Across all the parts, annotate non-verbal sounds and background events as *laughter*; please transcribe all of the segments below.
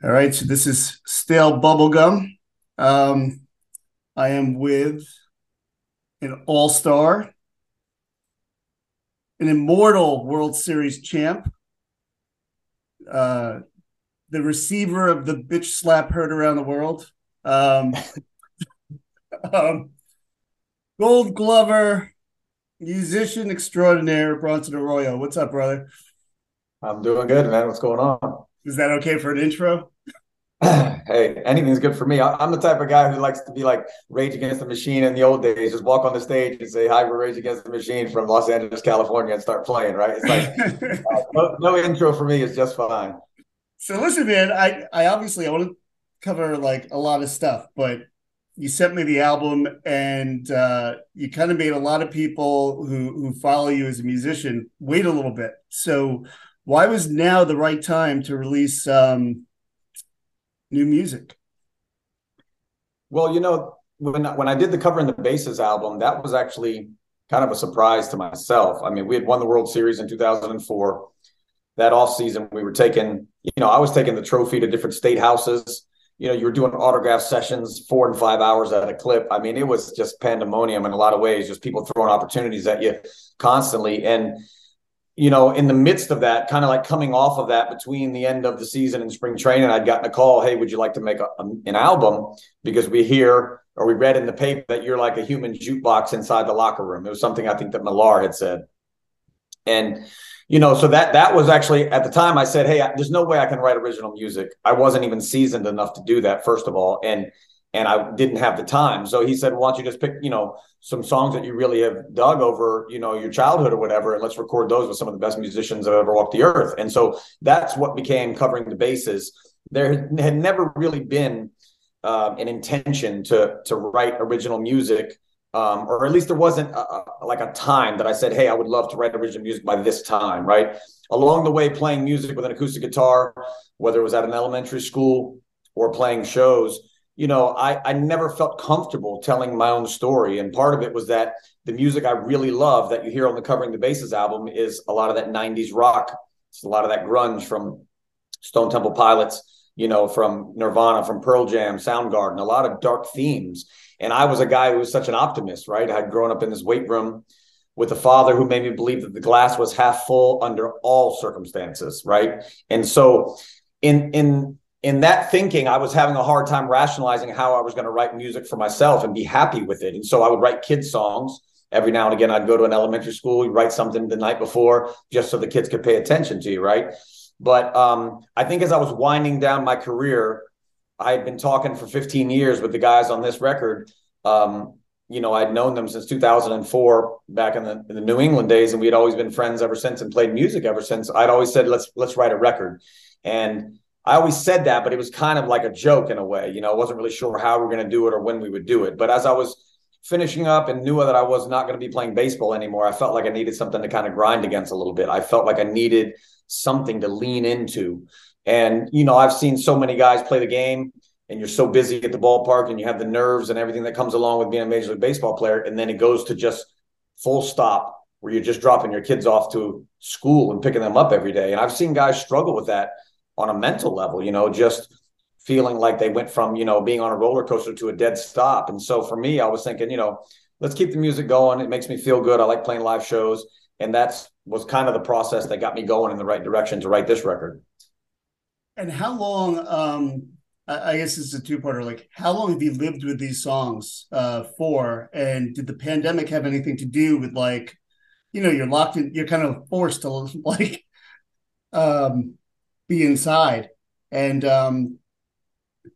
All right, so this is Stale Bubblegum. Um, I am with an all star, an immortal World Series champ, uh, the receiver of the bitch slap heard around the world, um, *laughs* um, gold glover, musician extraordinaire, Bronson Arroyo. What's up, brother? I'm doing good, man. What's going on? Is that okay for an intro? hey, anything's good for me. I'm the type of guy who likes to be like Rage Against the Machine in the old days. Just walk on the stage and say, "Hi, we're Rage Against the Machine from Los Angeles, California," and start playing. Right? It's like *laughs* uh, no, no, intro for me is just fine. So listen, man. I I obviously I want to cover like a lot of stuff, but you sent me the album, and uh, you kind of made a lot of people who who follow you as a musician wait a little bit. So why was now the right time to release um, new music? Well, you know, when when I did the Covering the Bases album, that was actually kind of a surprise to myself. I mean, we had won the World Series in 2004. That off season, we were taking, you know, I was taking the trophy to different state houses. You know, you were doing autograph sessions, four and five hours at a clip. I mean, it was just pandemonium in a lot of ways, just people throwing opportunities at you constantly. And you know, in the midst of that, kind of like coming off of that between the end of the season and spring training, I'd gotten a call, hey, would you like to make a, an album? Because we hear or we read in the paper that you're like a human jukebox inside the locker room. It was something I think that Millar had said. And, you know, so that that was actually at the time I said, hey, there's no way I can write original music. I wasn't even seasoned enough to do that, first of all. And and I didn't have the time. So he said, "Why don't you just pick, you know, some songs that you really have dug over, you know, your childhood or whatever, and let's record those with some of the best musicians that have ever walked the earth." And so that's what became covering the bases. There had never really been um, an intention to to write original music, um, or at least there wasn't a, a, like a time that I said, "Hey, I would love to write original music by this time." Right along the way, playing music with an acoustic guitar, whether it was at an elementary school or playing shows you know, I, I never felt comfortable telling my own story. And part of it was that the music I really love that you hear on the Covering the Bases album is a lot of that 90s rock. It's a lot of that grunge from Stone Temple Pilots, you know, from Nirvana, from Pearl Jam, Soundgarden, a lot of dark themes. And I was a guy who was such an optimist, right? I had grown up in this weight room with a father who made me believe that the glass was half full under all circumstances, right? And so in in in that thinking, I was having a hard time rationalizing how I was going to write music for myself and be happy with it. And so I would write kids' songs. Every now and again, I'd go to an elementary school, we'd write something the night before just so the kids could pay attention to you, right? But um, I think as I was winding down my career, I had been talking for 15 years with the guys on this record. Um, you know, I'd known them since 2004, back in the, in the New England days, and we had always been friends ever since and played music ever since. I'd always said, "Let's let's write a record," and I always said that, but it was kind of like a joke in a way. You know, I wasn't really sure how we are going to do it or when we would do it. But as I was finishing up and knew that I was not going to be playing baseball anymore, I felt like I needed something to kind of grind against a little bit. I felt like I needed something to lean into. And, you know, I've seen so many guys play the game and you're so busy at the ballpark and you have the nerves and everything that comes along with being a major league baseball player. And then it goes to just full stop where you're just dropping your kids off to school and picking them up every day. And I've seen guys struggle with that on a mental level, you know, just feeling like they went from, you know, being on a roller coaster to a dead stop. And so for me, I was thinking, you know, let's keep the music going. It makes me feel good. I like playing live shows. And that's was kind of the process that got me going in the right direction to write this record. And how long, um, I guess it's a two-parter. Like, how long have you lived with these songs uh, for? And did the pandemic have anything to do with like, you know, you're locked in, you're kind of forced to *laughs* like um be inside and um,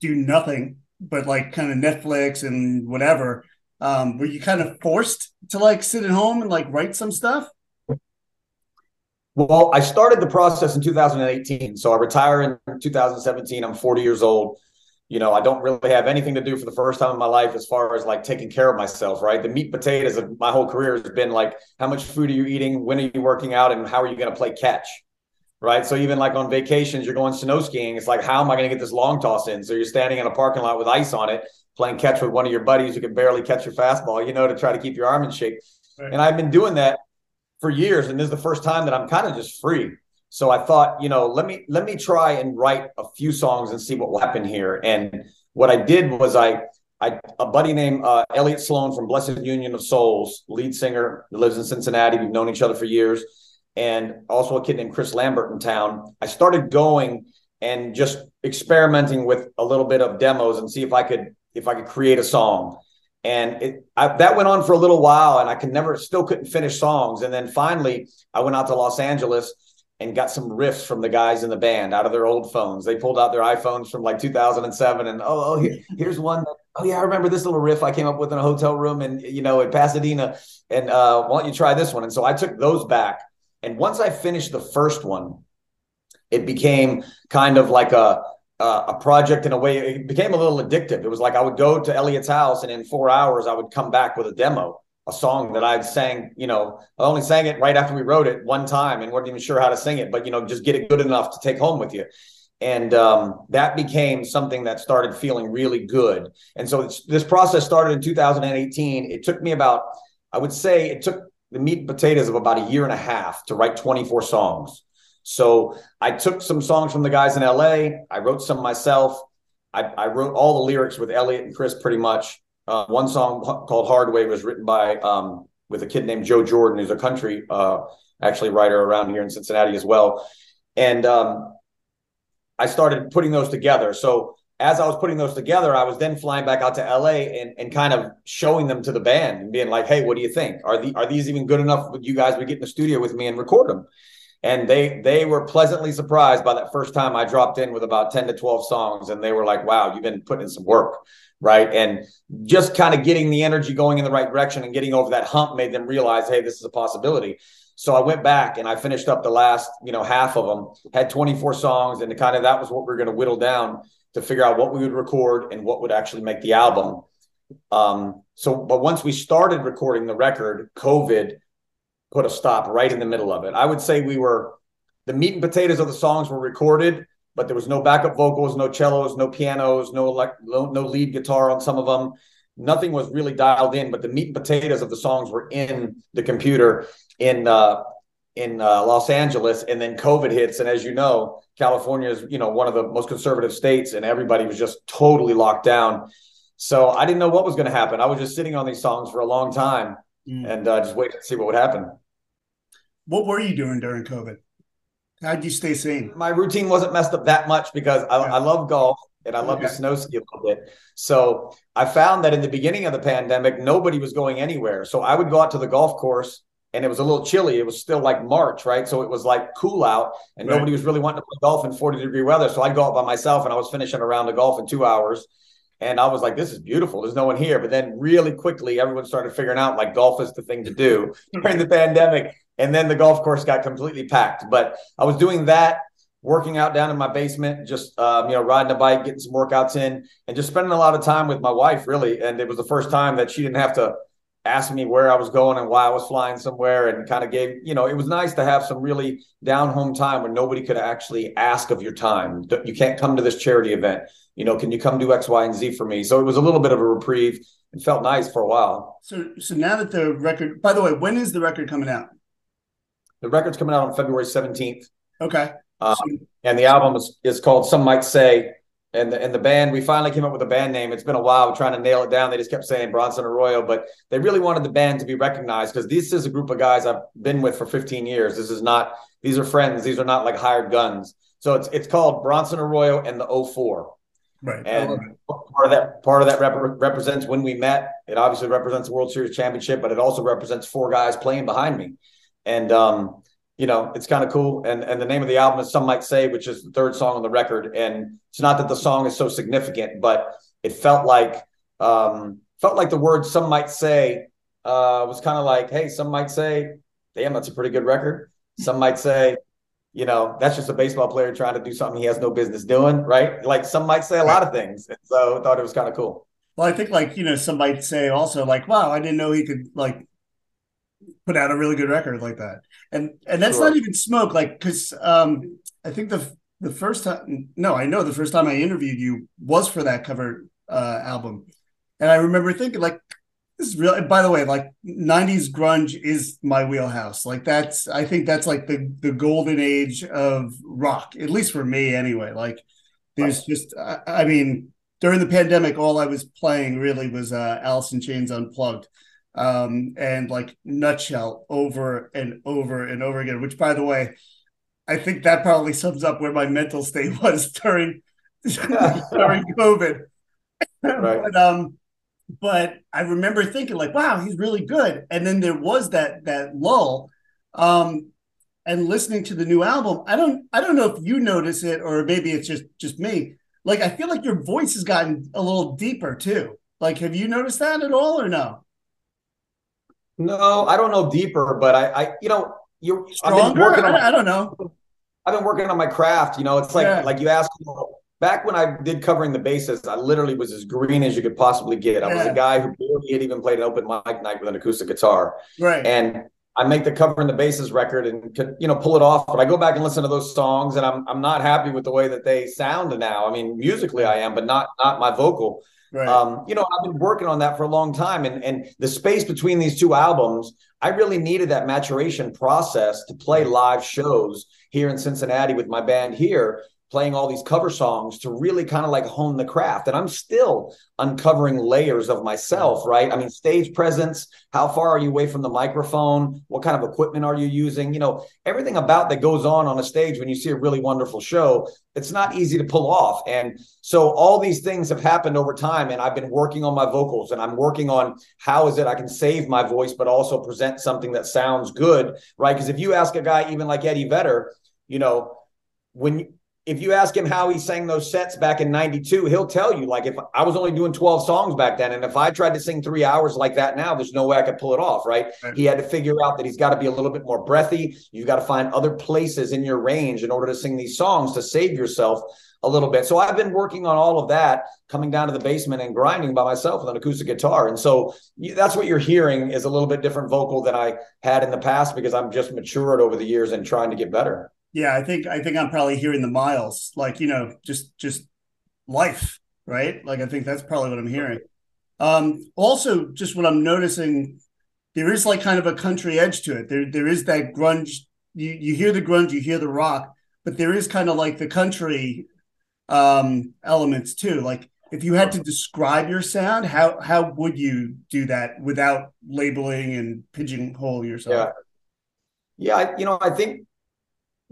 do nothing but like kind of Netflix and whatever. Um, were you kind of forced to like sit at home and like write some stuff? Well, I started the process in 2018. So I retire in 2017. I'm 40 years old. You know, I don't really have anything to do for the first time in my life as far as like taking care of myself, right? The meat potatoes of my whole career has been like, how much food are you eating? When are you working out? And how are you going to play catch? Right? So even like on vacations, you're going snow skiing. It's like, how am I going to get this long toss in? So you're standing in a parking lot with ice on it, playing catch with one of your buddies who can barely catch your fastball, you know, to try to keep your arm in shape. Right. And I've been doing that for years, and this is the first time that I'm kind of just free. So I thought, you know, let me let me try and write a few songs and see what will happen here. And what I did was I I a buddy named uh, Eliot Sloan from Blessid Union of Souls, lead singer, lives in Cincinnati. We've known each other for years, and also a kid named Chris Lambert in town. I started going and just experimenting with a little bit of demos and see if I could if I could create a song. And it I, that went on for a little while, and I could never, still couldn't finish songs. And then finally, I went out to Los Angeles and got some riffs from the guys in the band out of their old phones. They pulled out their iPhones from like 2007, and oh, oh here, here's one. That, oh yeah, I remember this little riff I came up with in a hotel room, and you know, in Pasadena. And uh, why don't you try this one? And so I took those back. And once I finished the first one, it became kind of like a a project in a way. It became a little addictive. It was like I would go to Eliot's house, and in four hours, I would come back with a demo, a song that I'd sang. You know, I only sang it right after we wrote it one time, and wasn't even sure how to sing it, but you know, just get it good enough to take home with you. And um, that became something that started feeling really good. And so this process started in 2018. It took me about, I would say, it took the meat and potatoes of about a year and a half to write 24 songs. So I took some songs from the guys in LA. I wrote some myself. I, I wrote all the lyrics with Eliot and Chris pretty much. Uh, one song called Hard Way was written by um, with a kid named Joe Jordan, who's a country uh, actually writer around here in Cincinnati as well. And um, I started putting those together. So as I was putting those together, I was then flying back out to LA and, and kind of showing them to the band and being like, "Hey, what do you think? Are the are these even good enough? Would you guys would get in the studio with me and record them?" and they they were pleasantly surprised by that first time I dropped in with about 10 to 12 songs and they were like wow you've been putting in some work right and just kind of getting the energy going in the right direction and getting over that hump made them realize hey this is a possibility so I went back and I finished up the last you know half of them had 24 songs and kind of that was what we are going to whittle down to figure out what we would record and what would actually make the album um so but once we started recording the record covid put a stop right in the middle of it. I would say we were the meat and potatoes of the songs were recorded, but there was no backup vocals, no cellos, no pianos, no elect, no, no lead guitar on some of them. Nothing was really dialed in, but the meat and potatoes of the songs were in the computer in uh, in uh, Los Angeles, and then COVID hits, and as you know, California is you know one of the most conservative states, and everybody was just totally locked down. So I didn't know what was going to happen. I was just sitting on these songs for a long time, mm. and uh, just waiting to see what would happen. What were you doing during COVID? How'd you stay sane? My routine wasn't messed up that much because I, yeah. I love golf and I love okay. to snow ski a little bit. So I found that in the beginning of the pandemic, nobody was going anywhere. So I would go out to the golf course and it was a little chilly. It was still like March, right? So it was like cool out and right. nobody was really wanting to play golf in 40 degree weather. So I'd go out by myself and I was finishing a round of golf in two hours. And I was like, this is beautiful. There's no one here. But then really quickly, everyone started figuring out like golf is the thing to do *laughs* during the pandemic and then the golf course got completely packed. But I was doing that, working out down in my basement, just um, you know riding a bike, getting some workouts in, and just spending a lot of time with my wife, really. And it was the first time that she didn't have to ask me where I was going and why I was flying somewhere, and kind of gave you know it was nice to have some really down home time where nobody could actually ask of your time. You can't come to this charity event. You know, can you come do X, Y, and Z for me? So it was a little bit of a reprieve. It felt nice for a while. So, so now that the record, by the way, when is the record coming out? The record's coming out on February 17th. Okay. Um, and the album is, is called Some Might Say. And the, and the band, we finally came up with a band name. It's been a while trying to nail it down. They just kept saying Bronson Arroyo, but they really wanted the band to be recognized because this is a group of guys I've been with for 15 years. This is not, these are friends. These are not like hired guns. So it's it's called Bronson Arroyo and the 04. Right. And part of that part of that rep- represents when we met. It obviously represents the World Series championship, but it also represents four guys playing behind me and um, you know it's kind of cool. And and the name of the album is Some Might Say, which is the third song on the record. And it's not that the song is so significant, but it felt like um, felt like the word "Some Might Say" uh, was kind of like, hey, some might say, damn, that's a pretty good record. Some might say, you know, that's just a baseball player trying to do something he has no business doing, right? Like some might say a lot of things. And so I thought it was kind of cool. Well, I think like, you know, some might say also like, wow, I didn't know he could like put out a really good record like that. And and that's sure. not even smoke, like because um, I think the the first time, no, I know the first time I interviewed you was for that cover uh, album, and I remember thinking like, this is real. By the way, like '90s grunge is my wheelhouse. Like that's, I think that's like the the golden age of rock, at least for me, anyway. Like there's right. just, I, I, mean, during the pandemic, all I was playing really was uh, Alice in Chains Unplugged, um, and like Nutshell over and over and over again. Which, by the way, I think that probably sums up where my mental state *laughs* was during *laughs* during COVID. Right. *laughs* but um but I remember thinking like, wow, he's really good. And then there was that that lull. Um, and listening to the new album, I don't I don't know if you notice it or maybe it's just just me. Like I feel like your voice has gotten a little deeper too. Like, have you noticed that at all or no? No, I don't know deeper, but I, I you know, you're stronger. I, I, don't know. I've been working on my craft. You know, it's like yeah. like you asked back when I did covering the bases, I literally was as green as you could possibly get. I yeah. was a guy who barely had even played an open mic night with an acoustic guitar. Right. And I make the covering the bases record and could, you know, pull it off. But I go back and listen to those songs and I'm I'm not happy with the way that they sound now. I mean, musically I am, but not not my vocal. Right. Um, you know, I've been working on that for a long time. And and the space between these two albums, I really needed that maturation process to play live shows here in Cincinnati with my band here playing all these cover songs to really kind of like hone the craft. And I'm still uncovering layers of myself, mm. right? I mean, stage presence, how far are you away from the microphone? What kind of equipment are you using? You know, everything about that goes on on a stage when you see a really wonderful show, it's not easy to pull off. And so all these things have happened over time and I've been working on my vocals and I'm working on how is it I can save my voice but also present something that sounds good, right? Because if you ask a guy even like Eddie Vedder, you know, when if you ask him how he sang those sets back in 92 he'll tell you like if i was only doing 12 songs back then and if i tried to sing three hours like that now there's no way i could pull it off right, right. he had to figure out that he's got to be a little bit more breathy. You've got to find other places in your range in order to sing these songs to save yourself a little bit. So i've been working on all of that coming down to the basement and grinding by myself with an acoustic guitar. And so that's what you're hearing is a little bit different vocal than i had in the past because i'm just matured over the years and trying to get better yeah, I think I think I'm probably hearing the miles, like you know, just just life, right? Like I think that's probably what I'm hearing. Um, also, just what I'm noticing, there is like kind of a country edge to it. There there is that grunge. You you hear the grunge, you hear the rock, but there is kind of like the country um, elements too. Like if you had to describe your sound, how how would you do that without labeling and pigeonhole yourself? Yeah, yeah. You know, I think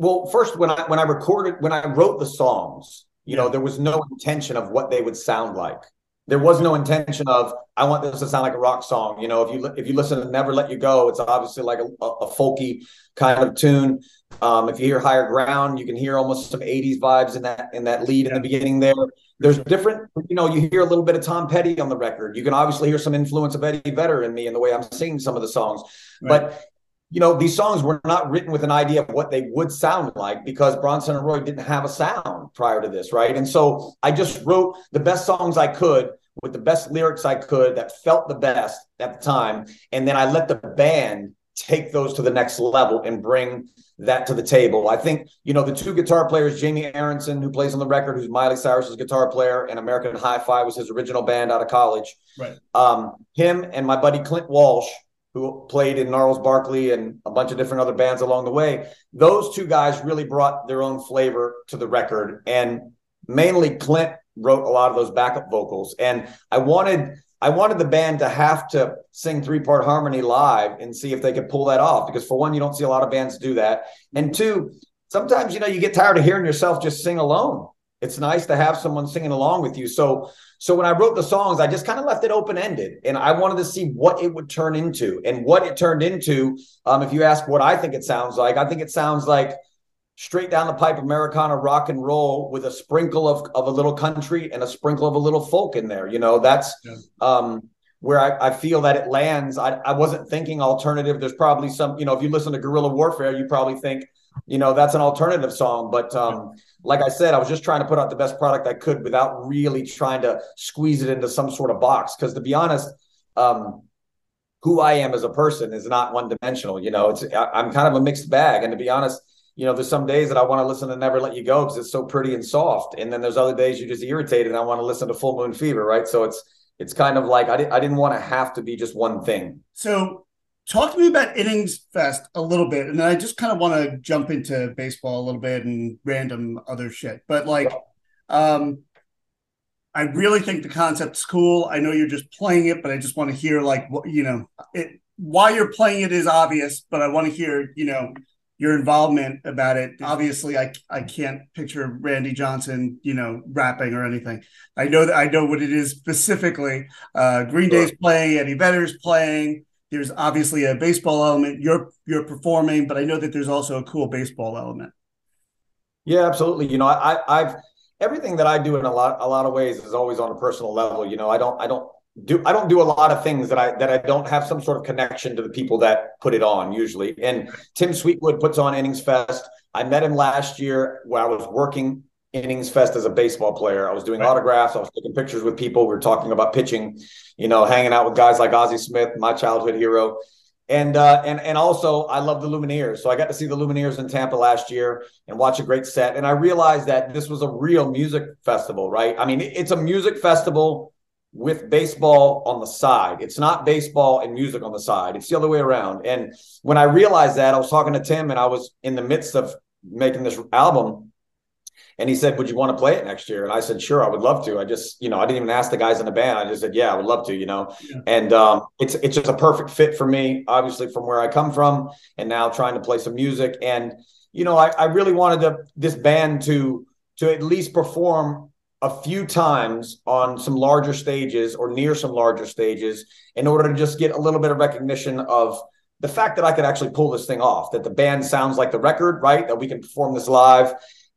well, first when I when I recorded when I wrote the songs, you know, there was no intention of what they would sound like. There was no intention of I want this to sound like a rock song. You know, if you if you listen to Never Let You Go, it's obviously like a, a folky kind of tune. Um, if you hear Higher Ground, you can hear almost some '80s vibes in that in that lead in the beginning there. There's different, you know, you hear a little bit of Tom Petty on the record. You can obviously hear some influence of Eddie Vedder in me in the way I'm singing some of the songs. Right. But you know, these songs were not written with an idea of what they would sound like because Bronson Arroyo didn't have a sound prior to this, right? And so I just wrote the best songs I could with the best lyrics I could that felt the best at the time. And then I let the band take those to the next level and bring that to the table. I think, you know, the two guitar players, Jamie Arentzen, who plays on the record, who's Miley Cyrus's guitar player, and American Hi Fi was his original band out of college. Right. Um, him and my buddy Clint Walsh who played in Gnarls Barkley and a bunch of different other bands along the way. Those two guys really brought their own flavor to the record. And mainly Clint wrote a lot of those backup vocals. And I wanted I wanted the band to have to sing three part harmony live and see if they could pull that off. Because for one, you don't see a lot of bands do that. And two, sometimes you know you get tired of hearing yourself just sing alone. It's nice to have someone singing along with you. So so when I wrote the songs, I just kind of left it open ended, and I wanted to see what it would turn into. And what it turned into, um, if you ask what I think it sounds like, I think it sounds like straight down the pipe Americana rock and roll with a sprinkle of of a little country and a sprinkle of a little folk in there. You know, that's yeah. um, where I, I, feel that it lands. I, I wasn't thinking alternative. There's probably some, you know, if you listen to Guerrilla Warfare, you probably think, you know, that's an alternative song. But um, like I said, I was just trying to put out the best product I could without really trying to squeeze it into some sort of box. Because to be honest, um, who I am as a person is not one dimensional. You know, it's I, I'm kind of a mixed bag. And to be honest, you know, there's some days that I want to listen to Never Let You Go because it's so pretty and soft, and then there's other days you're just irritated and I want to listen to Full Moon Fever, right? So it's it's kind of like I, di- I didn't want to have to be just one thing. So talk to me about innings fest a little bit and then i just kind of want to jump into baseball a little bit and random other shit but like um i really think the concept's cool. I know you're just playing it but i just want to hear like what you know it why you're playing it is obvious but i want to hear you know your involvement about it. Obviously i i can't picture randy johnson you know rapping or anything. I know that i know what it is specifically. Uh green sure. day's playing eddie vedder's playing there's obviously a baseball element. You're you're performing, but I know that there's also a cool baseball element. Yeah, absolutely. You know, I I've everything that I do in a lot a lot of ways is always on a personal level. You know, I don't I don't do I don't do a lot of things that I that I don't have some sort of connection to the people that put it on usually. And Tim Sweetwood puts on Innings Fest. I met him last year where I was working innings fest as a baseball player. I was doing right. autographs. I was taking pictures with people. We were talking about pitching, you know, hanging out with guys like Ozzie Smith, my childhood hero. And uh, and and also I love the Lumineers. So I got to see the Lumineers in Tampa last year and watch a great set. And I realized that this was a real music festival, right? I mean, it's a music festival with baseball on the side. It's not baseball and music on the side. It's the other way around. And when I realized that, I was talking to Tim and I was in the midst of making this album and he said, Would you want to play it next year? And I said, Sure, I would love to. I just, you know, I didn't even ask the guys in the band. I just said, Yeah, I would love to, you know. Yeah. And um, it's it's just a perfect fit for me, obviously, from where I come from and now trying to play some music. And, you know, I, I really wanted to, this band to to at least perform a few times on some larger stages or near some larger stages in order to just get a little bit of recognition of the fact that I could actually pull this thing off, that the band sounds like the record, right? That we can perform this live.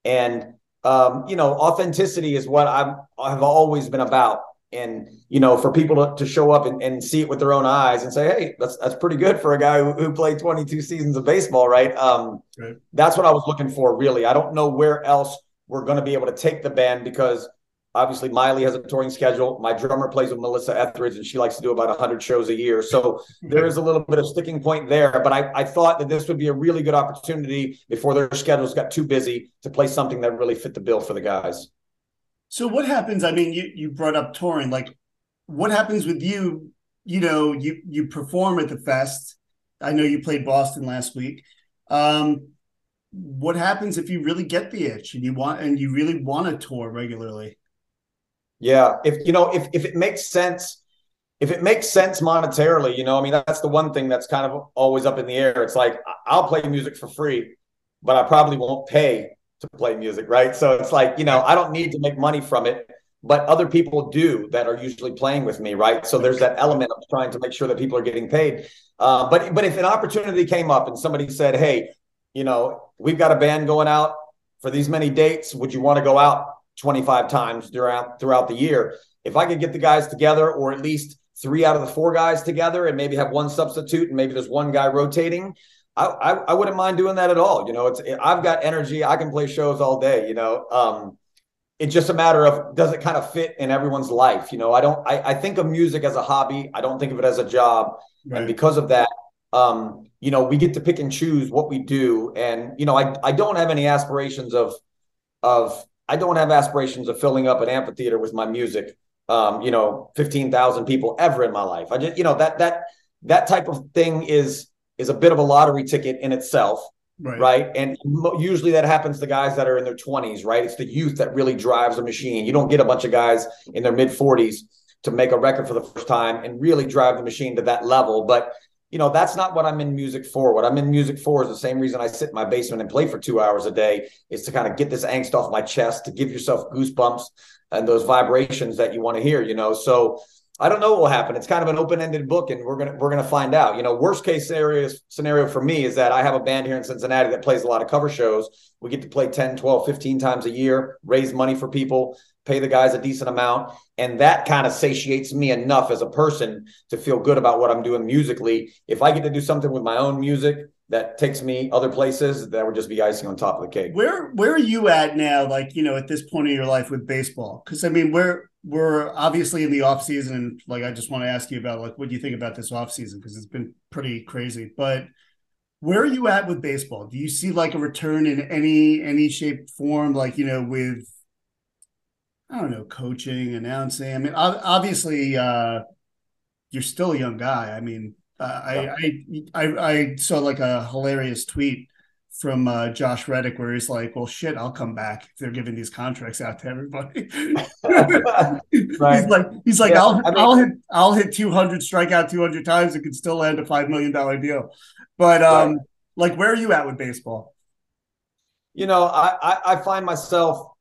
And um, you know, authenticity is what I'm I've always been about. And you know, for people to, to show up and, and see it with their own eyes and say, "Hey, that's that's pretty good for a guy who, who played 22 seasons of baseball, right?" Um, right. That's what I was looking for, really. I don't know where else we're going to be able to take the band because Obviously, Miley has a touring schedule. My drummer plays with Melissa Etheridge, and she likes to do about 100 shows a year. So there is a little bit of sticking point there. But I, I thought that this would be a really good opportunity before their schedules got too busy to play something that really fit the bill for the guys. So what happens? I mean, you you brought up touring. Like, what happens with you? You know, you you perform at the fest. I know you played Boston last week. Um, what happens if you really get the itch and you want and you really want to tour regularly? Yeah, if you know, if if it makes sense, if it makes sense monetarily, you know, I mean, that's the one thing that's kind of always up in the air. It's like I'll play music for free, but I probably won't pay to play music, right? So it's like, you know, I don't need to make money from it, but other people do that are usually playing with me, right? So there's that element of trying to make sure that people are getting paid. Uh, but but if an opportunity came up and somebody said, "Hey, you know, we've got a band going out for these many dates. Would you want to go out?" 25 times throughout throughout the year. If I could get the guys together, or at least three out of the four guys together, and maybe have one substitute, and maybe there's one guy rotating, I, I, I wouldn't mind doing that at all. You know, it's I've got energy. I can play shows all day. You know, um, it's just a matter of does it kind of fit in everyone's life. You know, I don't. I, I think of music as a hobby. I don't think of it as a job, right. and because of that, um, you know, we get to pick and choose what we do. And you know, I I don't have any aspirations of of I don't have aspirations of filling up an amphitheater with my music. Um, you know, fifteen thousand people ever in my life. I just, you know, that that that type of thing is is a bit of a lottery ticket in itself, right? right? And usually that happens to guys that are in their twenties, right? It's the youth that really drives a machine. You don't get a bunch of guys in their mid forties to make a record for the first time and really drive the machine to that level. But you know, that's not what I'm in music for. What I'm in music for is the same reason I sit in my basement and play for two hours a day is to kind of get this angst off my chest, to give yourself goosebumps and those vibrations that you want to hear, you know. So I don't know what will happen. It's kind of an open-ended book, and we're gonna we're gonna find out. You know, worst case scenario scenario for me is that I have a band here in Cincinnati that plays a lot of cover shows. We get to play 10, 12, 15 times a year, raise money for people, pay the guys a decent amount. And that kind of satiates me enough as a person to feel good about what I'm doing musically. If I get to do something with my own music that takes me other places, that would just be icing on top of the cake. Where where are you at now, like, you know, at this point in your life with baseball? Because I mean, we're we're obviously in the off season and like I just want to ask you about like what do you think about this off season? Because it's been pretty crazy. But where are you at with baseball? Do you see like a return in any any shape form, like you know, with I don't know, coaching, announcing. I mean, obviously, uh, you're still a young guy. I mean, uh, I, I, I I saw like a hilarious tweet from uh, Josh Reddick where he's like, "Well, shit, I'll come back if they're giving these contracts out to everybody." *laughs* right. He's like, he's like, yeah, I'll, I mean, I'll hit, I'll hit 200, strike out 200 times, it could still land a five million dollar deal. But um, right. like, where are you at with baseball? You know, I, I, I find myself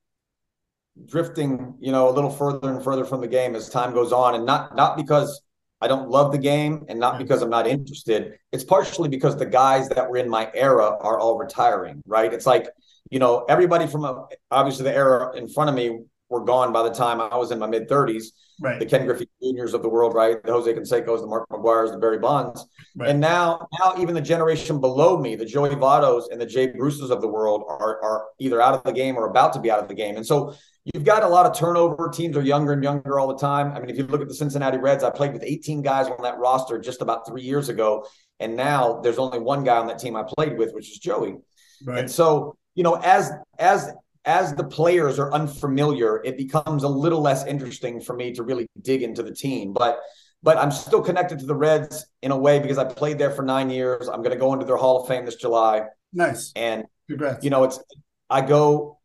drifting, you know, a little further and further from the game as time goes on, and not not because I don't love the game and not because I'm not interested. It's partially because the guys that were in my era are all retiring, right? It's like, you know, everybody from a, obviously the era in front of me were gone by the time I was in my mid 30s. Right. The Ken Griffey Juniors of the world, right? The Jose Cansecos, the Mark McGwire's, the Barry Bonds. Right. And now, now even the generation below me, the Joey Vottos and the Jay Bruces of the world are, are either out of the game or about to be out of the game. And so You've got a lot of turnover. Teams are younger and younger all the time. I mean, if you look at the Cincinnati Reds, I played with 18 guys on that roster just about three years ago. And now there's only one guy on that team I played with, which is Joey. Right. And so, you know, as as as the players are unfamiliar, it becomes a little less interesting for me to really dig into the team. But but I'm still connected to the Reds in a way because I played there for nine years. I'm going to go into their Hall of Fame this July. Nice. And Congrats. you know, it's I go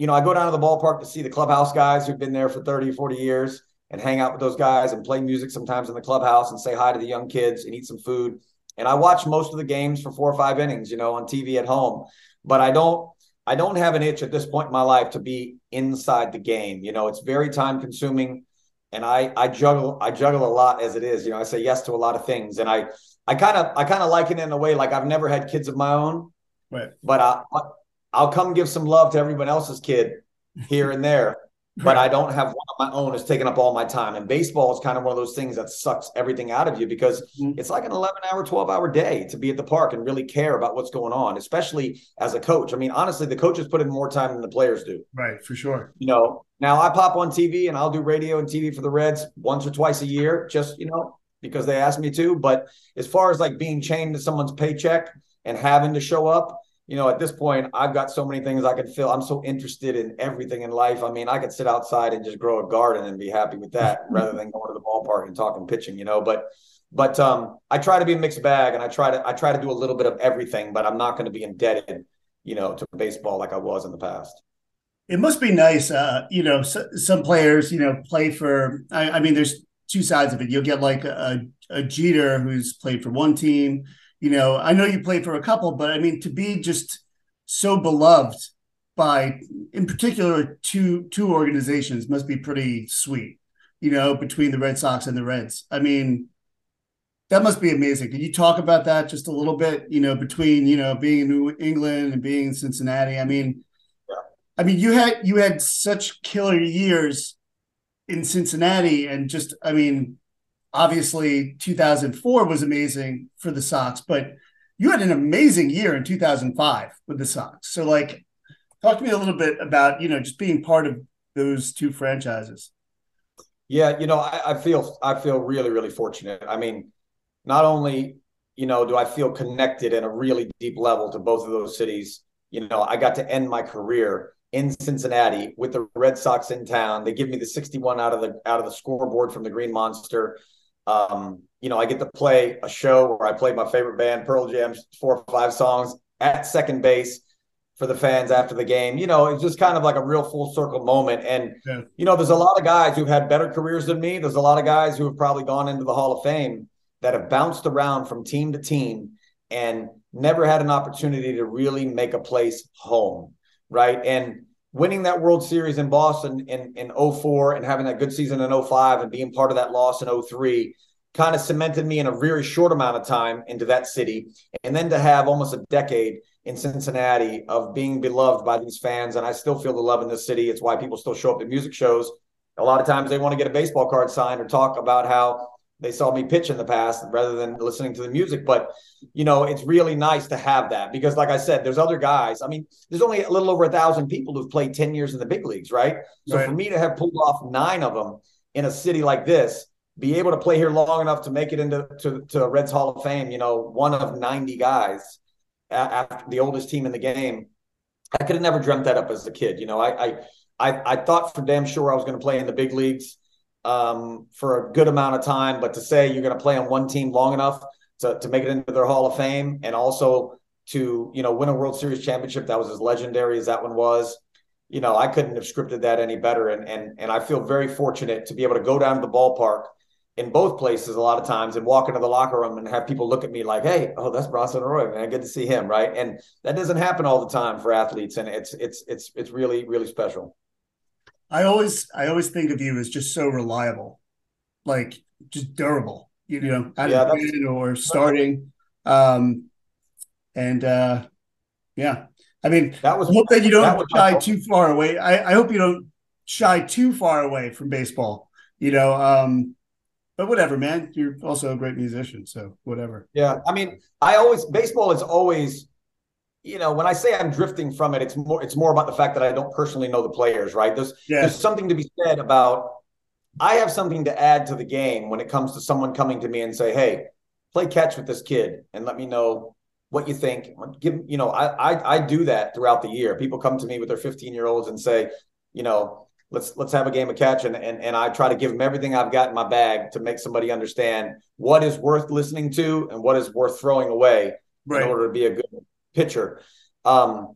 you know, I go down to the ballpark to see the clubhouse guys who've been there for 30, 40 years and hang out with those guys and play music sometimes in the clubhouse and say hi to the young kids and eat some food. And I watch most of the games for four or five innings, you know, on TV at home. But I don't I don't have an itch at this point in my life to be inside the game. You know, it's very time consuming and I I juggle I juggle a lot as it is. You know, I say yes to a lot of things. And I I kind of I kind of like it in a way like I've never had kids of my own. Right. But I I'll come give some love to everyone else's kid here and there. *laughs* But I don't have one of my own that's taking up all my time. And baseball is kind of one of those things that sucks everything out of you because mm-hmm. it's like an 11 hour, 12 hour day to be at the park and really care about what's going on, especially as a coach. I mean, honestly, the coaches put in more time than the players do. Right, for sure. You know, now I pop on TV and I'll do radio and TV for the Reds once or twice a year, just, you know, because they ask me to. But as far as like being chained to someone's paycheck and having to show up, you know, at this point, I've got so many things I can feel. I'm so interested in everything in life. I mean, I could sit outside and just grow a garden and be happy with that *laughs* rather than going to the ballpark and talking pitching, you know. But but um, I try to be a mixed bag and I try to I try to do a little bit of everything, but I'm not going to be indebted, you know, to baseball like I was in the past. It must be nice, uh, you know. So, some players, you know, play for. I, I mean, there's two sides of it. You'll get like a, a Jeter who's played for one team you know, I know you played for a couple, but I mean, to be just so beloved by, in particular, two two organizations must be pretty sweet. You know, between the Red Sox and the Reds. I mean, that must be amazing. Can you talk about that just a little bit? You know, between you know being in New England and being in Cincinnati. I mean. I mean, you had you had such killer years in Cincinnati, and just I mean, obviously 2004 was amazing for the Sox, but you had an amazing year in 2005 with the Sox. So like talk to me a little bit about, you know, just being part of those two franchises. Yeah, you know, I, I feel I feel really, really fortunate. I mean, not only, you know, do I feel connected in a really deep level to both of those cities, you know, I got to end my career in Cincinnati with the Red Sox in town. They give me the 61 out of the out of the scoreboard from the Green Monster. Um, you know, I get to play a show where I play my favorite band, Pearl Jam's four or five songs at second base for the fans after the game. You know, it's just kind of like a real full circle moment. And, yeah. you know, there's a lot of guys who've had better careers than me. There's a lot of guys who have probably gone into the Hall of Fame that have bounced around from team to team and never had an opportunity to really make a place home. Right. And, winning that World Series in Boston in, in 04 and having that good season in 05 and being part of that loss in 03 kind of cemented me in a very short amount of time into that city. And then to have almost a decade in Cincinnati of being beloved by these fans. And I still feel the love in this city. It's why people still show up to music shows. A lot of times they want to get a baseball card signed or talk about how they saw me pitch in the past rather than listening to the music. But you know, it's really nice to have that because, like I said, there's other guys. I mean, there's only a little over a thousand people who've played 10 years in the big leagues, right? So right. for me to have pulled off nine of them in a city like this, be able to play here long enough to make it into to, to Reds Hall of Fame, you know, one of 90 guys after the oldest team in the game. I could have never dreamt that up as a kid. You know, I, I I, I thought for damn sure I was going to play in the big leagues um, for a good amount of time. But to say you're going to play on one team long enough to, to make it into their Hall of Fame and also to you know win a World Series championship that was as legendary as that one was. You know, I couldn't have scripted that any better, and and and I feel very fortunate to be able to go down to the ballpark in both places a lot of times and walk into the locker room and have people look at me like, "Hey, oh, that's Bronson Arroyo, man. Good to see him." Right, and that doesn't happen all the time for athletes, and it's it's it's it's really really special. I always I always think of you as just so reliable, like just durable. You know, out yeah, of or starting, um, and uh, yeah. I mean, that was, I hope that you don't that shy too far away. I, I hope you don't shy too far away from baseball. You know, um, but whatever, man. You're also a great musician, so whatever. Yeah, I mean, I always baseball is always, you know, when I say I'm drifting from it, it's more it's more about the fact that I don't personally know the players, right? There's yeah. there's something to be said about I have something to add to the game when it comes to someone coming to me and say, "Hey, play catch with this kid and let me know what you think." Give you know, I I, I do that throughout the year. People come to me with their 15 year olds and say, you know, let's let's have a game of catch and, and and I try to give them everything I've got in my bag to make somebody understand what is worth listening to and what is worth throwing away right. in order to be a good pitcher. Um,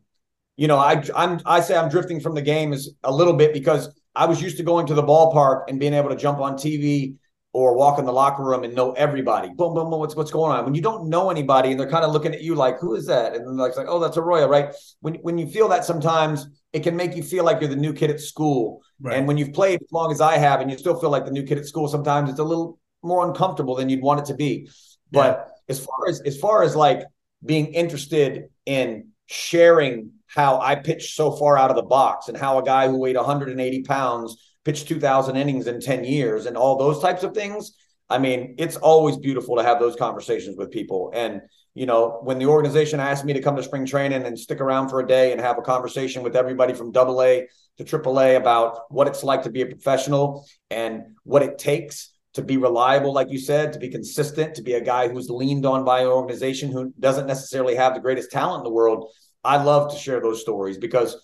you know, I I'm I say I'm drifting from the game is a little bit because I was used to going to the ballpark and being able to jump on TV or walk in the locker room and know everybody. Boom, boom, boom. What's what's going on? When you don't know anybody and they're kind of looking at you like, who is that? And like, it's like, oh, that's Arroyo, right? When when you feel that sometimes it can make you feel like you're the new kid at school. Right. And when you've played as long as I have and you still feel like the new kid at school, sometimes it's a little more uncomfortable than you'd want it to be. Yeah. But as far as as far as like being interested in sharing how I pitched so far out of the box and how a guy who weighed 180 pounds pitched 2,000 innings in 10 years and all those types of things. I mean, it's always beautiful to have those conversations with people. And, you know, when the organization asked me to come to spring training and stick around for a day and have a conversation with everybody from double A to triple A about what it's like to be a professional and what it takes to be reliable, like you said, to be consistent, to be a guy who's leaned on by an organization who doesn't necessarily have the greatest talent in the world. I love to share those stories because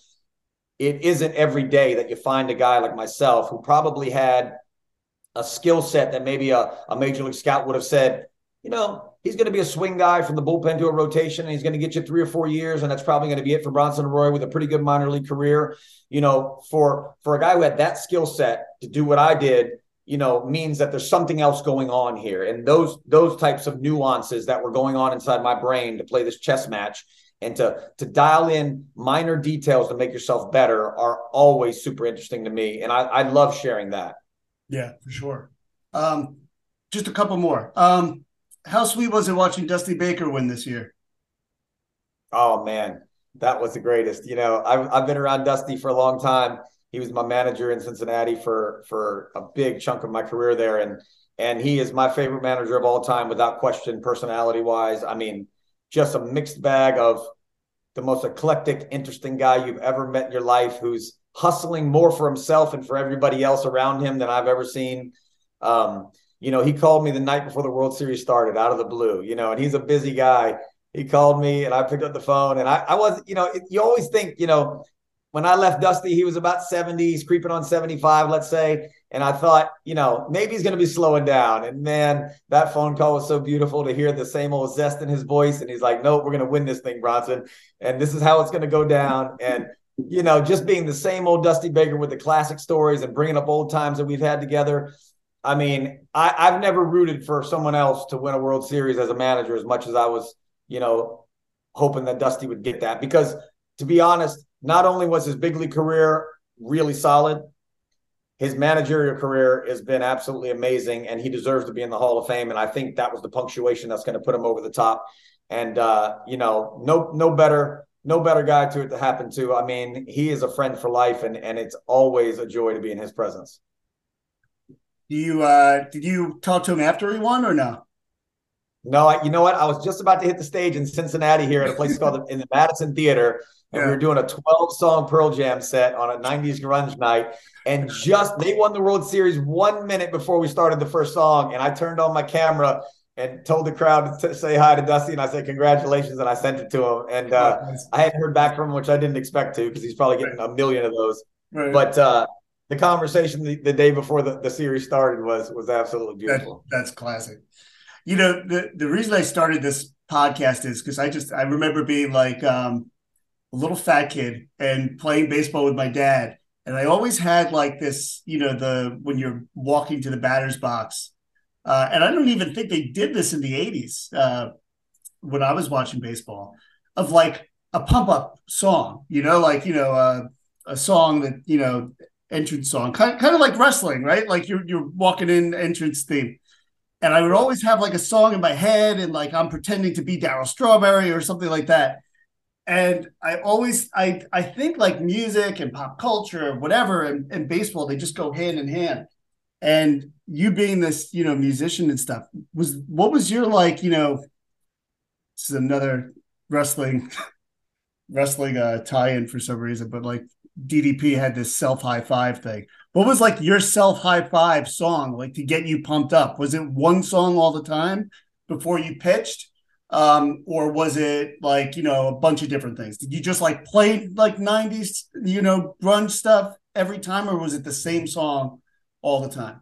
it isn't every day that you find a guy like myself who probably had a skill set that maybe a, a major league scout would have said, you know, he's going to be a swing guy from the bullpen to a rotation, and he's going to get you three or four years, and that's probably going to be it for Bronson Arroyo with a pretty good minor league career. You know, for for a guy who had that skill set to do what I did, you know, means that there's something else going on here, and those those types of nuances that were going on inside my brain to play this chess match and to to dial in minor details to make yourself better are always super interesting to me. And i, I love sharing that. Yeah for sure. Um, just a couple more. Um, how sweet was it watching dusty baker win this year? Oh man. That was the greatest. You know I've, I've been around dusty for a long time he was my manager in cincinnati for for a big chunk of my career there and and he is my favorite manager of all time without question personality wise i mean just a mixed bag of the most eclectic, interesting guy you've ever met in your life who's hustling more for himself and for everybody else around him than I've ever seen. Um, you know, he called me the night before the World Series started out of the blue, you know, and he's a busy guy. He called me and I picked up the phone and I, I was, you know, you always think, you know, when I left Dusty, he was about 70, he's creeping on 75, let's say. And I thought, you know, maybe he's going to be slowing down. And man, that phone call was so beautiful to hear the same old zest in his voice. And he's like, nope, we're going to win this thing, Bronson. And this is how it's going to go down. And, you know, just being the same old Dusty Baker with the classic stories and bringing up old times that we've had together. I mean, I, I've never rooted for someone else to win a World Series as a manager as much as I was, you know, hoping that Dusty would get that. Because to be honest, not only was his big league career really solid, his managerial career has been absolutely amazing, and he deserves to be in the Hall of Fame. And I think that was the punctuation that's going to put him over the top. And uh, you know, no no better no better guy to it to happen to. I mean, he is a friend for life, and and it's always a joy to be in his presence. Do you uh, did you talk to him after he won or no? No, I, you know what? I was just about to hit the stage in Cincinnati here at a place called the, in the Madison Theater, and yeah. we were doing a 12 song Pearl Jam set on a 90s grunge night. And just they won the World Series one minute before we started the first song. And I turned on my camera and told the crowd to say hi to Dusty. And I said, Congratulations. And I sent it to him. And uh, I hadn't heard back from him, which I didn't expect to because he's probably getting a million of those. Right. But uh, the conversation the, the, day before the, the series started was was absolutely beautiful. That, that's classic. You know, the the reason I started this podcast is because I just I remember being like um, a little fat kid and playing baseball with my dad, and I always had like this, you know, the when you're walking to the batter's box, uh, and I don't even think they did this in the '80s uh, when I was watching baseball, of like a pump up song, you know, like you know, uh, a song that you know, entrance song, kind kind of like wrestling, right? Like you're you're walking in entrance theme. And I would always have like a song in my head, and like I'm pretending to be Darryl Strawberry or something like that and I always I I think like music and pop culture or whatever and, and baseball they just go hand in hand. And you being this you know musician and stuff was what was your like you know this is another wrestling *laughs* wrestling uh tie-in for some reason but like DDP had this self high five thing. What was like your self high five song like to get you pumped up? Was it one song all the time before you pitched? um, or was it like you know a bunch of different things? Did you just like play like '90s you know grunge stuff every time, or was it the same song all the time?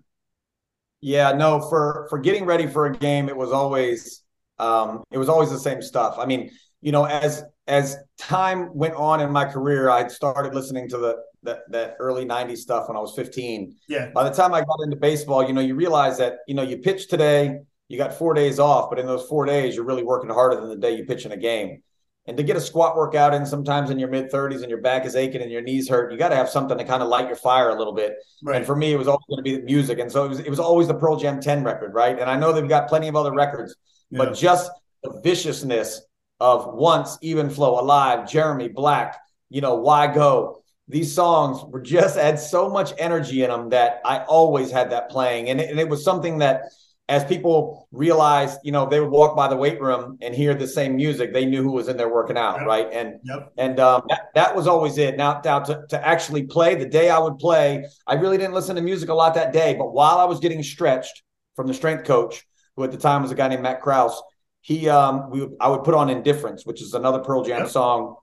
Yeah, no. For for getting ready for a game, it was always um, it was always the same stuff. I mean, you know, as as time went on in my career, I started listening to the that that early 90s stuff when I was 15. Yeah. By the time I got into baseball, you know, you realize that, you know, you pitch today, you got four days off, but in those four days, you're really working harder than the day you pitch in a game. And to get a squat workout in sometimes in your mid 30s and your back is aching and your knees hurt, you got to have something to kind of light your fire a little bit. Right. And for me, it was always going to be the music. And so it was, it was always the Pearl Jam 10 record, right? And I know they've got plenty of other records, yeah. but just the viciousness of Once, Even Flow, Alive, Jeremy, Black, you know, Why Go? These songs were just had so much energy in them that I always had that playing. And it, and it was something that as people realized, you know, they would walk by the weight room and hear the same music, they knew who was in there working out, yep. right? And yep. and um, that, that was always it. Now, now to, to actually play, the day I would play, I really didn't listen to music a lot that day. But while I was getting stretched from the strength coach, who at the time was a guy named Matt Kraus, he um, we I would put on Indifference, which is another Pearl Jam yep. song.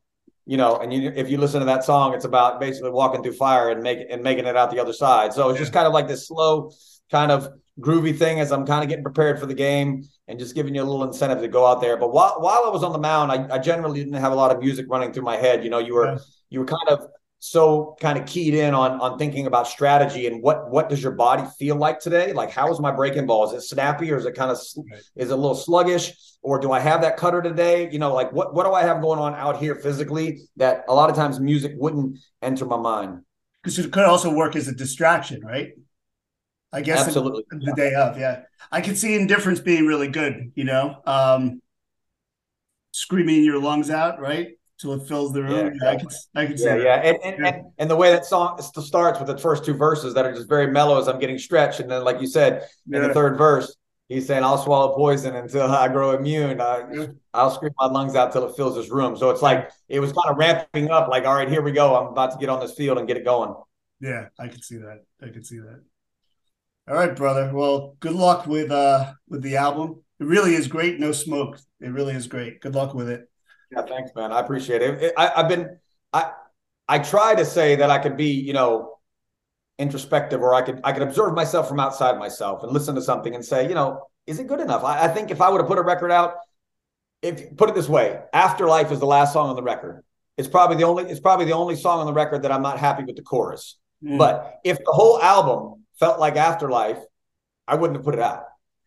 You know, and you, if you listen to that song, it's about basically walking through fire and making and making it out the other side. So it's yeah. just kind of like this slow kind of groovy thing as I'm kind of getting prepared for the game and just giving you a little incentive to go out there. But while while I was on the mound, I, I generally didn't have a lot of music running through my head. You know, you were yeah. you were kind of so kind of keyed in on on thinking about strategy and what what does your body feel like today? Like how is my breaking ball? Is it snappy or is it kind of is it a little sluggish? Or do I have that cutter today? You know, like what what do I have going on out here physically that a lot of times music wouldn't enter my mind? Because it could also work as a distraction, right? I guess absolutely the, the day of. Yeah, I could see indifference being really good. You know, um, screaming your lungs out, right? Till it fills the room. Yeah, yeah I could, I could yeah, yeah. And, and, yeah. And, and the way that song starts with the first two verses that are just very mellow as I'm getting stretched, and then, like you said, in the third verse, he's saying, "I'll swallow poison until I grow immune. I, I'll scream my lungs out till it fills this room." So it's like it was kind of ramping up. Like, all right, here we go. I'm about to get on this field and get it going. Yeah, I could see that. I could see that. All right, brother. Well, good luck with uh with the album. It really is great. No smoke. It really is great. Good luck with it. Yeah, thanks, man. I appreciate it. it I, I've been I I try to say that I could be, you know, introspective or I could I could observe myself from outside myself and listen to something and say, you know, is it good enough? I, I think if I would have put a record out, if put it this way, Afterlife is the last song on the record. It's probably the only it's probably the only song on the record that I'm not happy with the chorus. Mm. But if the whole album felt like Afterlife, I wouldn't have put it out.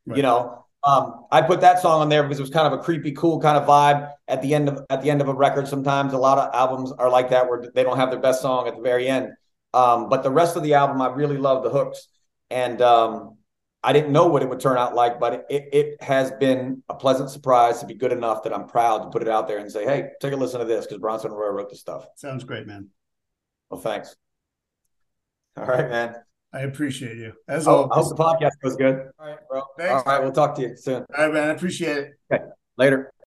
Right. You know, um, I put that song on there because it was kind of a creepy, cool kind of vibe at the end of at the end of a record. Sometimes a lot of albums are like that where they don't have their best song at the very end. Um, but the rest of the album, I really love the hooks, and um, I didn't know what it would turn out like, but it, it has been a pleasant surprise to be good enough that I'm proud to put it out there and say, "Hey, take a listen to this," because Bronson Arroyo wrote the stuff. Sounds great, man. Well, thanks. All right, man. I appreciate you. As oh, always. I hope the podcast was good. All right, bro. Thanks. All right, we'll talk to you soon. All right, man. I appreciate it. Okay. Later.